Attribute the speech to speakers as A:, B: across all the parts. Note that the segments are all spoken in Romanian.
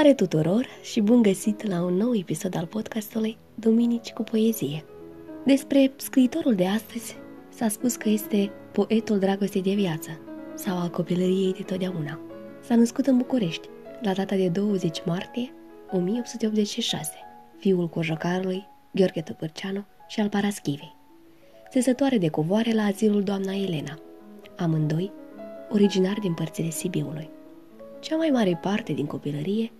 A: Salutare tuturor și bun găsit la un nou episod al podcastului Duminici cu poezie. Despre scriitorul de astăzi s-a spus că este poetul dragostei de viață sau al copilăriei de totdeauna. S-a născut în București la data de 20 martie 1886, fiul cojocarului Gheorghe Tăpârceanu și al Paraschivei. Țesătoare de covoare la azilul doamna Elena, amândoi originari din părțile Sibiului. Cea mai mare parte din copilărie,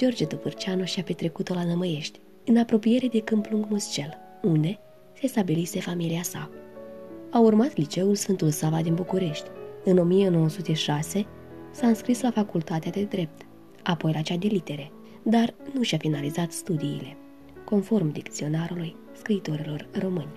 A: George Tăpârceanu și-a petrecut-o la Nămăiești, în apropiere de Câmplung Muscel, unde se stabilise familia sa. A urmat liceul Sfântul Sava din București. În 1906 s-a înscris la facultatea de drept, apoi la cea de litere, dar nu și-a finalizat studiile, conform dicționarului scriitorilor români.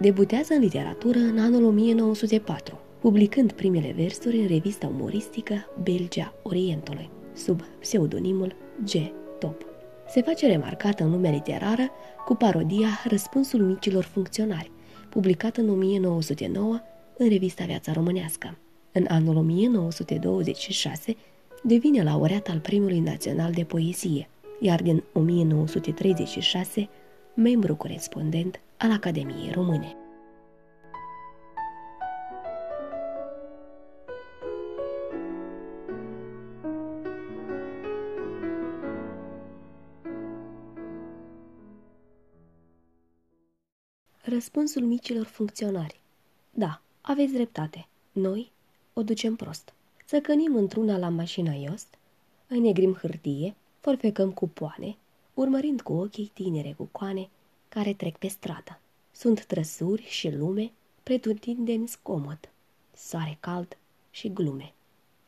A: Debutează în literatură în anul 1904, publicând primele versuri în revista umoristică Belgia Orientului, sub pseudonimul G. Top. Se face remarcată în lumea literară cu parodia Răspunsul micilor funcționari, publicată în 1909 în revista Viața Românească. În anul 1926 devine laureat al Premiului Național de Poezie, iar din 1936 membru corespondent al Academiei Române. Răspunsul micilor funcționari. Da, aveți dreptate. Noi o ducem prost. Să cănim într-una la mașina Iost, înnegrim hârtie, forfecăm cupoane, urmărind cu ochii tinere cu coane care trec pe stradă. Sunt trăsuri și lume, pretutindeni scomod, soare cald și glume.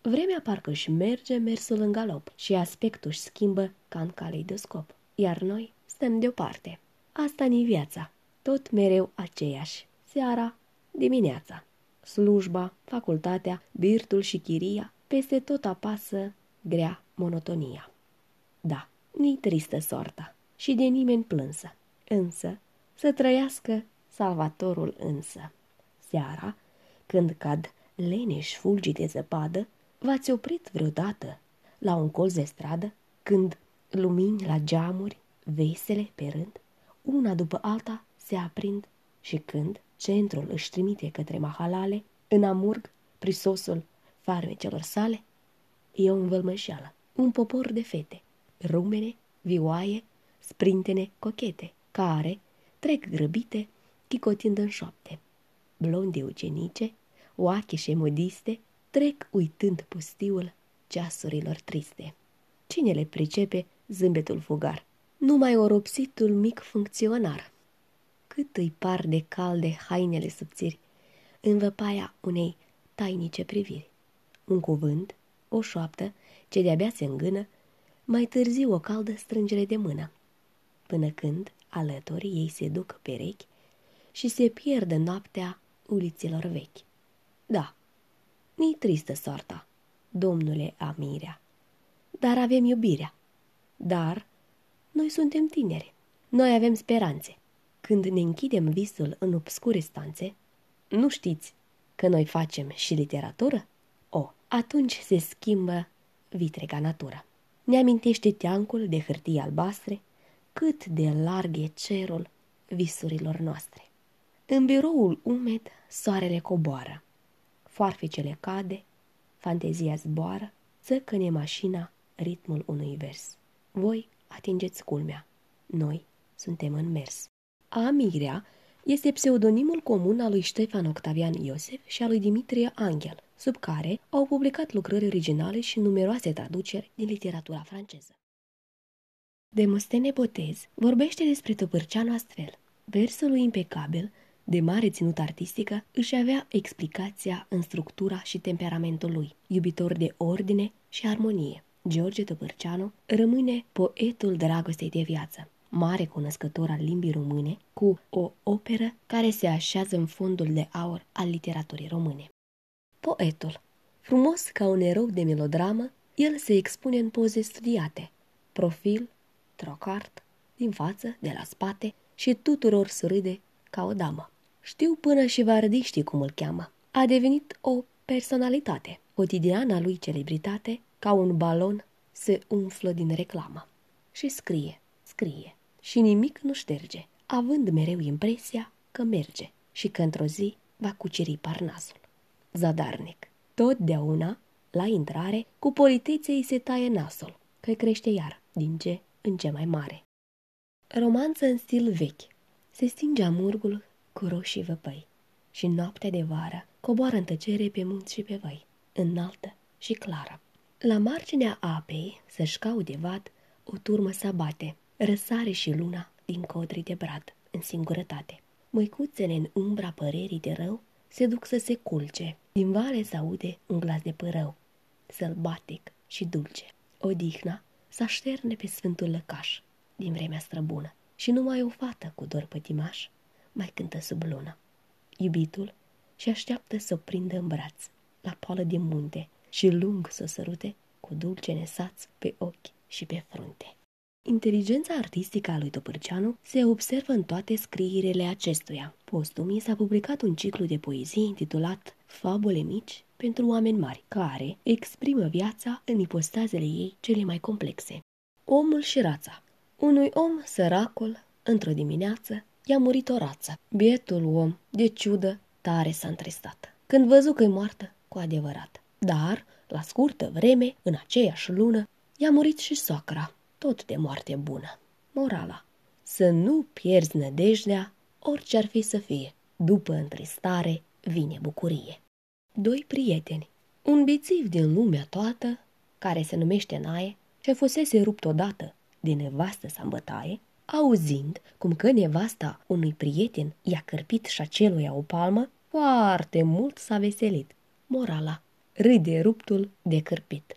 A: Vremea parcă își merge mersul în galop și aspectul își schimbă ca în caleidoscop, iar noi stăm deoparte. asta ni viața, tot mereu aceeași, seara, dimineața. Slujba, facultatea, birtul și chiria, peste tot apasă grea monotonia. Da, ni tristă soarta și de nimeni plânsă, însă să trăiască salvatorul însă. Seara, când cad leneși fulgi de zăpadă, v-ați oprit vreodată la un colț de stradă, când lumini la geamuri, vesele pe rând, una după alta se aprind și când centrul își trimite către mahalale, în amurg, prisosul farmecelor sale, e o învălmășeală, un popor de fete, rumene, vioaie, sprintene, cochete, care trec grăbite, chicotind în șoapte. Blonde ucenice, oacheșe modiste, trec uitând pustiul ceasurilor triste. Cine le pricepe zâmbetul fugar? Numai oropsitul mic funcționar, cât îi par de calde hainele subțiri, în văpaia unei tainice priviri. Un cuvânt, o șoaptă, ce de-abia se îngână, mai târziu o caldă strângere de mână, până când, alături, ei se duc perechi și se pierde noaptea uliților vechi. Da, mi tristă soarta, domnule Amirea, dar avem iubirea. Dar noi suntem tineri, noi avem speranțe. Când ne închidem visul în obscure stanțe, nu știți că noi facem și literatură? O, atunci se schimbă vitrega natură. Ne amintește teancul de hârtie albastre, cât de larg e cerul visurilor noastre. În biroul umed, soarele coboară, foarfecele cade, fantezia zboară, țăcăne mașina ritmul unui vers. Voi atingeți culmea, noi suntem în mers. Amirea este pseudonimul comun al lui Ștefan Octavian Iosef și al lui Dimitrie Angel, sub care au publicat lucrări originale și numeroase traduceri din literatura franceză. Demostene Botez vorbește despre Tăpârceanu astfel. Versul lui impecabil, de mare ținut artistică, își avea explicația în structura și temperamentul lui, iubitor de ordine și armonie. George Tăpârceanu rămâne poetul dragostei de viață mare cunoscător al limbii române, cu o operă care se așează în fondul de aur al literaturii române. Poetul. Frumos ca un erou de melodramă, el se expune în poze studiate, profil, trocart, din față, de la spate și tuturor surâde ca o damă. Știu până și vardiștii cum îl cheamă. A devenit o personalitate, cotidiana lui celebritate, ca un balon se umflă din reclamă. Și scrie, scrie și nimic nu șterge, având mereu impresia că merge și că într-o zi va cuceri parnasul. Zadarnic. Totdeauna, la intrare, cu politețe îi se taie nasul, că crește iar, din ce în ce mai mare. Romanță în stil vechi. Se stinge amurgul cu roșii văpăi și noaptea de vară coboară în tăcere pe munți și pe văi, înaltă și clară. La marginea apei să-și caude vad, o turmă să bate, răsare și luna din codri de brad, în singurătate. Măicuțele în umbra părerii de rău se duc să se culce. Din vale se aude un glas de părău, sălbatic și dulce. Odihna s-așterne pe sfântul lăcaș din vremea străbună și numai o fată cu dor pătimaș mai cântă sub lună. Iubitul și așteaptă să o prindă în braț, la poală de munte și lung să sărute cu dulce nesaț pe ochi și pe frunte. Inteligența artistică a lui Topârceanu se observă în toate scrierile acestuia. Postumii s-a publicat un ciclu de poezii intitulat Fabule mici pentru oameni mari, care exprimă viața în ipostazele ei cele mai complexe. Omul și rața Unui om săracul, într-o dimineață, i-a murit o rață. Bietul om, de ciudă, tare s-a întristat. Când văzu că-i moartă, cu adevărat. Dar, la scurtă vreme, în aceeași lună, i-a murit și soacra, tot de moarte bună. Morala. Să nu pierzi nădejdea, orice ar fi să fie. După întristare vine bucurie. Doi prieteni. Un bițiv din lumea toată, care se numește Nae, ce fusese rupt odată de nevastă sa bătaie, auzind cum că nevasta unui prieten i-a cărpit și aceluia o palmă, foarte mult s-a veselit. Morala. Râde ruptul de cărpit.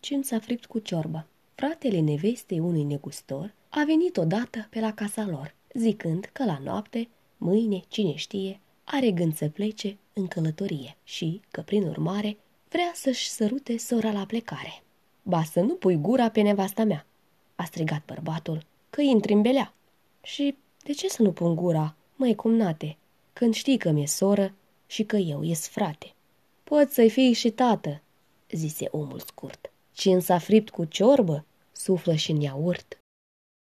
A: Cin s-a fript cu ciorbă fratele nevestei unui negustor a venit odată pe la casa lor, zicând că la noapte, mâine, cine știe, are gând să plece în călătorie și că, prin urmare, vrea să-și sărute sora la plecare. Ba să nu pui gura pe nevasta mea, a strigat bărbatul, că intri în belea. Și de ce să nu pun gura, măi cumnate, când știi că mi-e soră și că eu ies frate? Poți să-i fii și tată, zise omul scurt. Cin s-a fript cu ciorbă, suflă și în iaurt.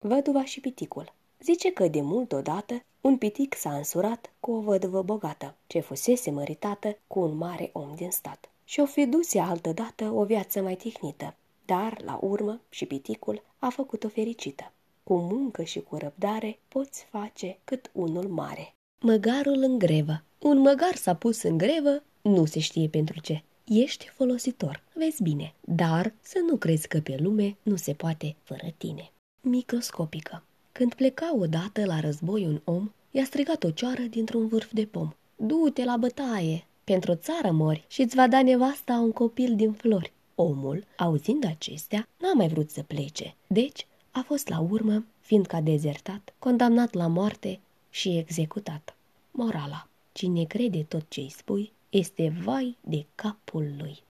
A: Văduva și piticul. Zice că de mult odată un pitic s-a însurat cu o văduvă bogată, ce fusese măritată cu un mare om din stat. Și-o fi dus altădată o viață mai tihnită, dar, la urmă, și piticul a făcut-o fericită. Cu muncă și cu răbdare poți face cât unul mare. Măgarul în grevă. Un măgar s-a pus în grevă, nu se știe pentru ce. Ești folositor, vezi bine, dar să nu crezi că pe lume nu se poate fără tine. Microscopică. Când pleca odată la război un om, i-a strigat o cioară dintr-un vârf de pom. Du-te la bătaie, pentru o țară mori și îți va da nevasta un copil din flori. Omul, auzind acestea, n-a mai vrut să plece, deci a fost la urmă, fiindcă a dezertat, condamnat la moarte și executat. Morala. Cine crede tot ce îi spui, este vai de capul lui.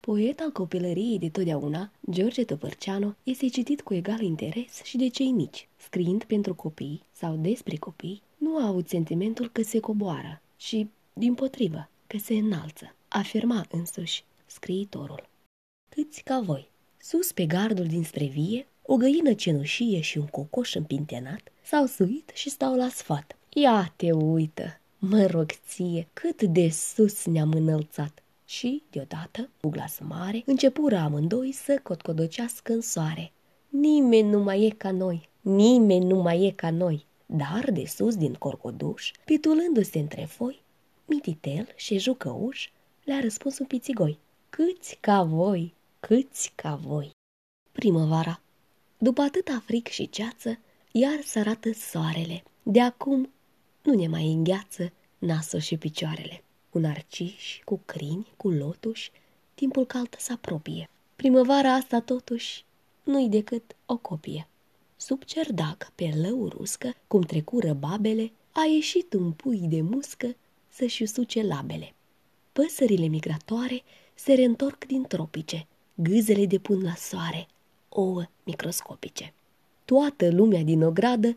A: Poet al copilăriei de totdeauna, George Tăpărceanu este citit cu egal interes și de cei mici. Scriind pentru copii sau despre copii, nu a avut sentimentul că se coboară și, din potrivă, că se înalță. Afirma însuși scriitorul. Câți ca voi, sus pe gardul din strevie, o găină cenușie și un cocoș împintenat s-au suit și stau la sfat. Ia te uită, Mă rog ție, cât de sus ne-am înălțat. Și, deodată, cu glas mare, începură amândoi să cotcodocească în soare. Nimeni nu mai e ca noi, nimeni nu mai e ca noi. Dar, de sus din corcoduș, pitulându-se între foi, mititel și jucăuș, le-a răspuns un pițigoi. Câți ca voi, câți ca voi. Primăvara. După atâta fric și ceață, iar sărată soarele. De acum nu ne mai îngheață nasul și picioarele. Cu narciși, cu crini, cu lotuși, timpul cald să apropie. Primăvara asta, totuși, nu-i decât o copie. Sub cerdac, pe lău ruscă, cum trecură babele, a ieșit un pui de muscă să-și usuce labele. Păsările migratoare se reîntorc din tropice, gâzele depun la soare, ouă microscopice. Toată lumea din ogradă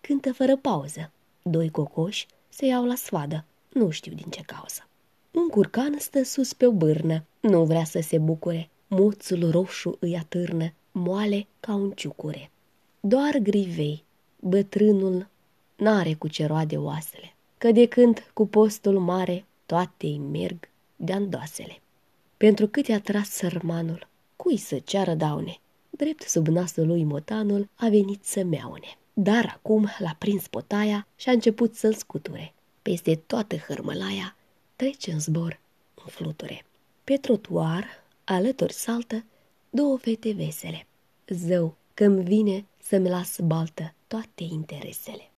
A: cântă fără pauză. Doi cocoși se iau la sfadă, nu știu din ce cauză. Un curcan stă sus pe o bârnă, nu vrea să se bucure, moțul roșu îi atârnă, moale ca un ciucure. Doar grivei, bătrânul n-are cu ce roade oasele, că de când cu postul mare toate-i merg de-andoasele. Pentru cât i-a tras sărmanul, cui să ceară daune, drept sub nasul lui motanul a venit să meaune. Dar acum l-a prins potaia și a început să-l scuture. Peste toată hărmălaia trece în zbor în fluture. Pe trotuar, alături saltă, două fete vesele. Zău, că-mi vine să-mi las baltă toate interesele.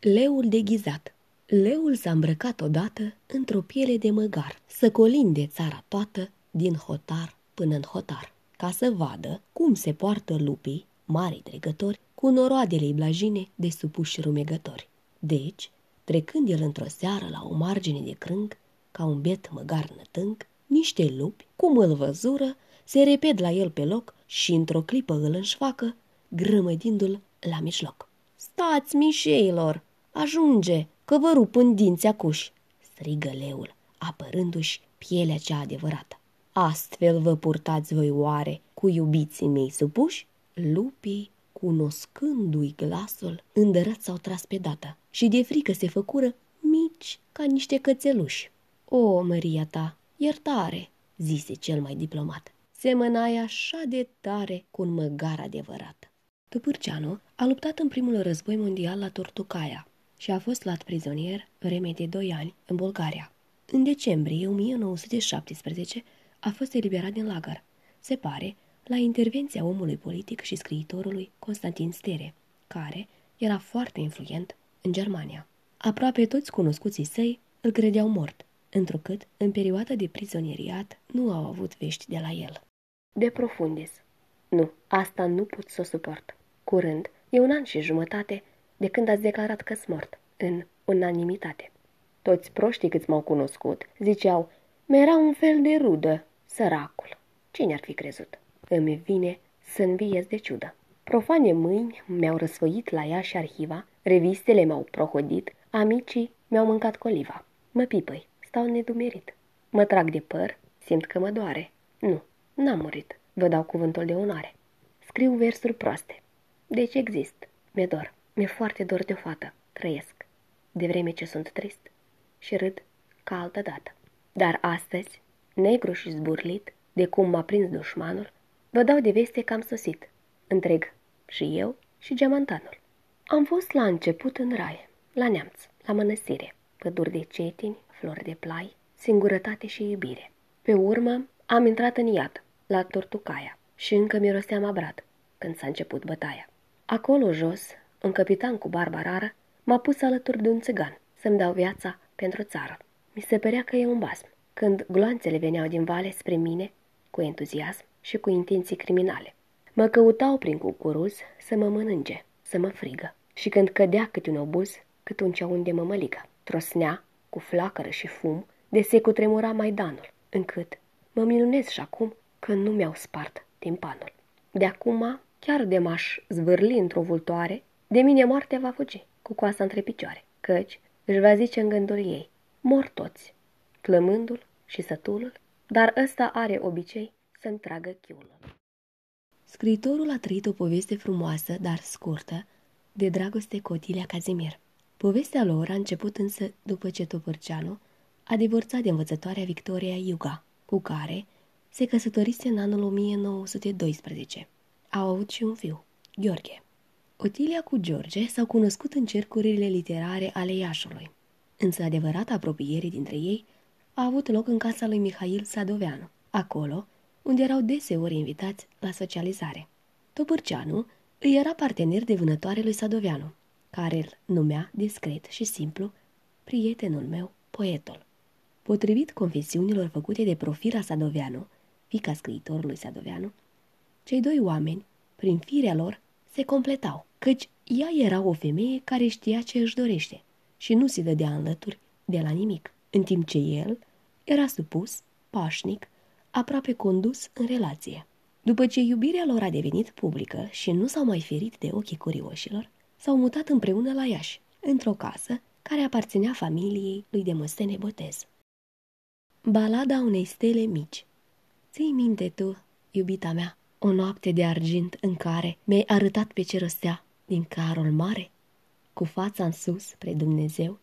A: Leul deghizat Leul s-a îmbrăcat odată într-o piele de măgar, să colinde țara toată, din hotar până în hotar, ca să vadă cum se poartă lupii, mari dregători, cu noroadele blajine de supuși rumegători. Deci, trecând el într-o seară la o margine de crâng, ca un biet măgar nătânc, niște lupi, cum îl văzură, se reped la el pe loc și într-o clipă îl înșfacă, grămădindu-l la mijloc. Stați, mișeilor, ajunge, că vă rup în dinți acuși, strigă leul, apărându-și pielea cea adevărată. Astfel vă purtați voi oare cu iubiții mei supuși? Lupii, cunoscându-i glasul, îndărăt s-au tras pe dată și de frică se făcură mici ca niște cățeluși. O, măria ta, iertare, zise cel mai diplomat. Semănai așa de tare cu un măgar adevărat. Tupârceanu a luptat în primul război mondial la Tortucaia și a fost luat prizonier vreme de doi ani în Bulgaria. În decembrie 1917 a fost eliberat din lagăr. Se pare, la intervenția omului politic și scriitorului Constantin Stere, care era foarte influent în Germania. Aproape toți cunoscuții săi îl credeau mort, întrucât, în perioada de prizonieriat, nu au avut vești de la el. De profundis. Nu, asta nu pot să o suport. Curând, e un an și jumătate de când ați declarat că mort, în unanimitate. Toți proștii câți m-au cunoscut ziceau, mi-era un fel de rudă, săracul. Cine ar fi crezut? Îmi vine să înviez de ciudă. Profane mâini mi-au răsfăit la ea și arhiva, revistele m-au prohodit, amicii mi-au mâncat coliva. Mă pipăi, stau nedumerit. Mă trag de păr, simt că mă doare. Nu, n-am murit, vă dau cuvântul de onoare. Scriu versuri proaste. Deci exist. Mi-e dor. Mi-e foarte dor de o fată. Trăiesc. De vreme ce sunt trist și râd ca altă dată. Dar astăzi, negru și zburlit, de cum m-a prins dușmanul, vă dau de veste că am sosit. Întreg și eu și geamantanul. Am fost la început în rai, la neamț, la mănăstire, păduri de cetini, flori de plai, singurătate și iubire. Pe urmă am intrat în iad, la Tortucaia, și încă miroseam abrat când s-a început bătaia. Acolo jos, un capitan cu barba rară m-a pus alături de un țigan să-mi dau viața pentru țară. Mi se părea că e un basm, când gloanțele veneau din vale spre mine, cu entuziasm și cu intenții criminale. Mă căutau prin cucuruz să mă mănânge, să mă frigă. Și când cădea câte un obuz, cât un ceaun de mămăligă, trosnea, cu flacără și fum, de se cutremura Maidanul, încât mă minunez și acum că nu mi-au spart timpanul. De acum, chiar de m-aș zvârli într-o vultoare, de mine moartea va fugi, cu coasa între picioare, căci își va zice în gândul ei, mor toți, clămândul și sătulul, dar ăsta are obicei să-mi tragă chiulul. Scriitorul a trăit o poveste frumoasă, dar scurtă, de dragoste cu Otilia Cazimir. Povestea lor a început însă după ce Topărceanu a divorțat de învățătoarea Victoria Iuga, cu care se căsătorise în anul 1912. Au avut și un fiu, Gheorghe. Otilia cu George s-au cunoscut în cercurile literare ale Iașului, însă adevărata apropiere dintre ei a avut loc în casa lui Mihail Sadoveanu, acolo unde erau deseori invitați la socializare. Topârceanu îi era partener de vânătoare lui Sadoveanu, care îl numea discret și simplu prietenul meu, poetul. Potrivit confesiunilor făcute de Profira Sadoveanu, fica scriitorului Sadoveanu, cei doi oameni, prin firea lor, se completau, căci ea era o femeie care știa ce își dorește și nu se dădea înlături de la nimic, în timp ce el era supus, pașnic, aproape condus în relație. După ce iubirea lor a devenit publică și nu s-au mai ferit de ochii curioșilor, s-au mutat împreună la Iași, într-o casă care aparținea familiei lui Demostene Botez. Balada unei stele mici Ții minte tu, iubita mea, O noapte de argint în care mi-ai arătat pe ce răstea din carul mare? Cu fața în sus, spre Dumnezeu,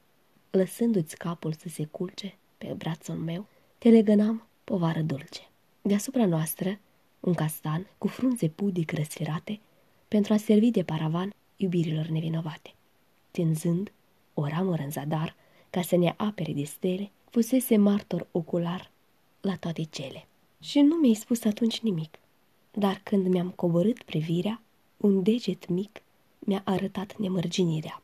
A: lăsându-ți capul să se culce pe brațul meu, te legănam povară dulce. Deasupra noastră, un castan cu frunze pudic răsfirate, pentru a servi de paravan iubirilor nevinovate. Tinzând o ramură în zadar, ca să ne apere de stele, fusese martor ocular la toate cele. Și nu mi-ai spus atunci nimic, dar când mi-am coborât privirea, un deget mic mi-a arătat nemărginirea.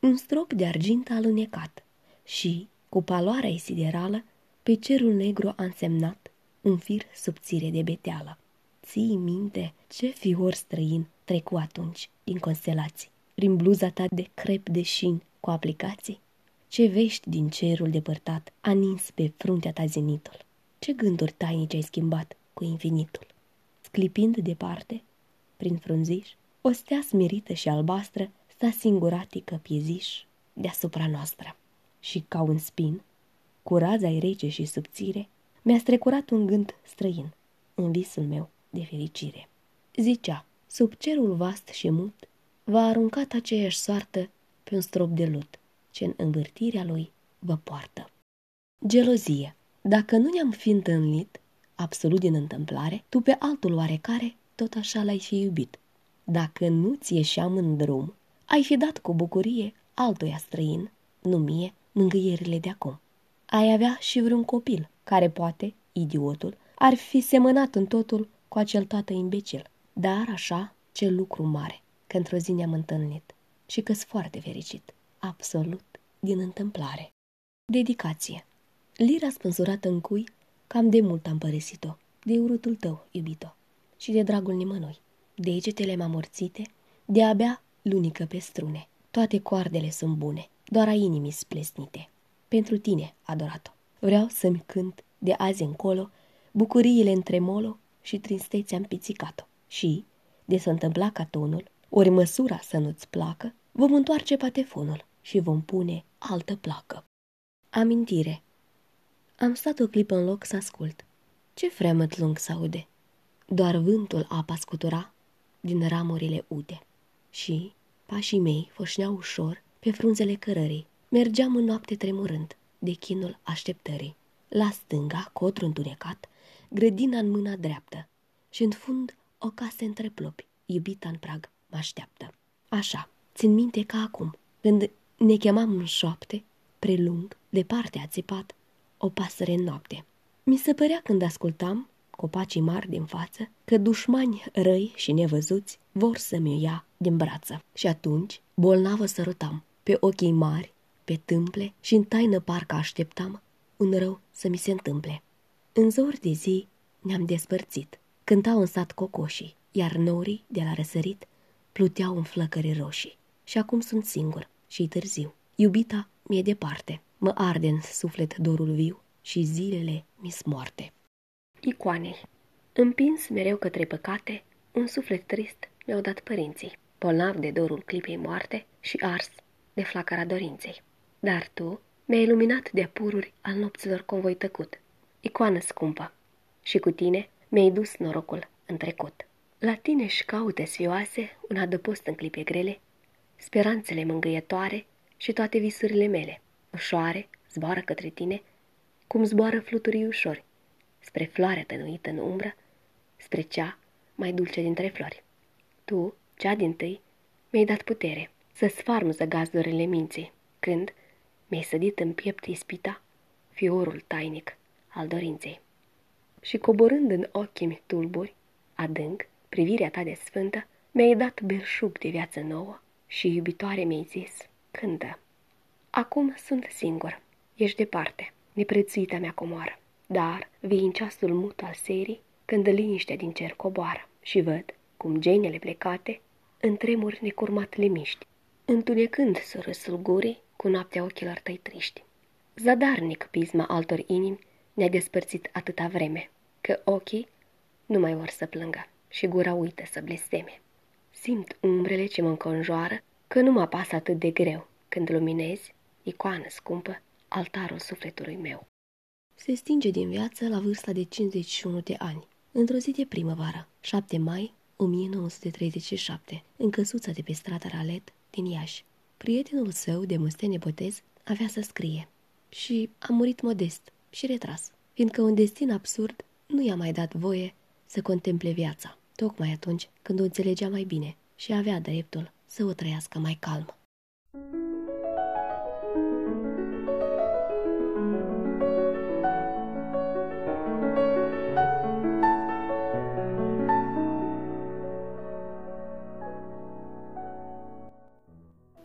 A: Un strop de argint a alunecat și, cu paloarea siderală, pe cerul negru a însemnat un fir subțire de beteală. Ții minte ce fior străin trecu atunci din constelații, prin bluza ta de crep de șin cu aplicații? Ce vești din cerul depărtat a nins pe fruntea ta zenitul? Ce gânduri tainice ai schimbat cu infinitul? Sclipind departe, prin frunziș, o stea smirită și albastră sta singuratică pieziș deasupra noastră. Și ca un spin, cu raza rece și subțire, mi-a strecurat un gând străin în visul meu de fericire. Zicea, sub cerul vast și mut, va aruncat aceeași soartă pe un strop de lut, ce în învârtirea lui vă poartă. Gelozie. Dacă nu ne-am fi întâlnit, absolut din întâmplare, tu pe altul oarecare tot așa l-ai fi iubit. Dacă nu ți ieșeam în drum, ai fi dat cu bucurie altuia străin, nu mie, mângâierile de acum. Ai avea și vreun copil, care poate, idiotul, ar fi semănat în totul cu acel tată imbecil. Dar așa, ce lucru mare, că într-o zi ne-am întâlnit și că foarte fericit, absolut din întâmplare. Dedicație Lira spânzurată în cui, cam de mult am părăsit-o, de urâtul tău, iubito, și de dragul nimănui. Degetele mamorțite, de abia lunică pe strune. Toate coardele sunt bune, doar a inimii splesnite. Pentru tine, adorat-o. Vreau să-mi cânt de azi încolo bucuriile între molo și tristețea împițicat-o. Și, de să întâmpla ca tonul, ori măsura să nu-ți placă, vom întoarce patefonul și vom pune altă placă. Amintire Am stat o clipă în loc să ascult. Ce fremăt lung s-aude. Doar vântul apa scutura din ramurile ude. Și pașii mei foșneau ușor pe frunzele cărării. Mergeam în noapte tremurând de chinul așteptării. La stânga, cotru întunecat, grădina în mâna dreaptă și în fund o casă între plopi, iubita în prag, mă așteaptă. Așa, țin minte ca acum, când ne chemam în șoapte, prelung, departe a țipat, o pasăre în noapte. Mi se părea când ascultam, copacii mari din față, că dușmani răi și nevăzuți vor să-mi ia din brață. Și atunci, bolnavă sărutam, pe ochii mari, pe tâmple și în taină parcă așteptam un rău să mi se întâmple. În zori de zi ne-am despărțit. Cântau în sat cocoșii, iar norii, de la răsărit, pluteau în flăcări roșii. Și acum sunt singur și târziu. Iubita mi-e departe, mă arde în suflet dorul viu și zilele mi moarte. Icoanei Împins mereu către păcate, un suflet trist mi-au dat părinții, bolnav de dorul clipei moarte și ars de flacăra dorinței. Dar tu mi-ai iluminat de apururi al nopților convoi tăcut, icoană scumpă, și cu tine mi-ai dus norocul în trecut. La tine și caute sfioase un adăpost în clipe grele, speranțele mângâietoare și toate visurile mele, ușoare, zboară către tine, cum zboară fluturii ușori, spre floarea tănuită în umbră, spre cea mai dulce dintre flori. Tu, cea din tâi, mi-ai dat putere să sfarmuză gazdurile minții, când mi-ai sădit în piept ispita fiorul tainic al dorinței. Și coborând în ochii mi tulburi, adânc, privirea ta de sfântă, mi-ai dat belșug de viață nouă și iubitoare mi-ai zis, cântă. Acum sunt singur, ești departe, neprețuita mea comoară, dar vii în ceasul mut al serii, când liniștea din cer coboară și văd cum genele plecate în tremuri necurmat le miști, întunecând surâsul gurii cu noaptea ochilor tăi triști. Zadarnic pisma altor inimi ne-a despărțit atâta vreme, că ochii nu mai vor să plângă și gura uită să blesteme. Simt umbrele ce mă înconjoară, că nu mă apasă atât de greu când luminezi, icoană scumpă, altarul sufletului meu. Se stinge din viață la vârsta de 51 de ani. Într-o zi de primăvară, 7 mai 1937, în căsuța de pe strada Ralet din Iași, prietenul său de mustene botez avea să scrie și a murit modest și retras, fiindcă un destin absurd nu i-a mai dat voie să contemple viața, tocmai atunci când o înțelegea mai bine și avea dreptul să o trăiască mai calm.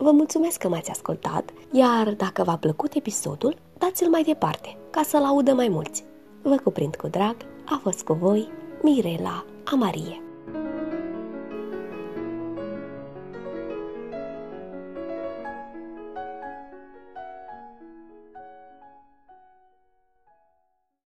A: Vă mulțumesc că m-ați ascultat, iar dacă v-a plăcut episodul, dați-l mai departe, ca să-l audă mai mulți. Vă cuprind cu drag, a fost cu voi Mirela Amarie.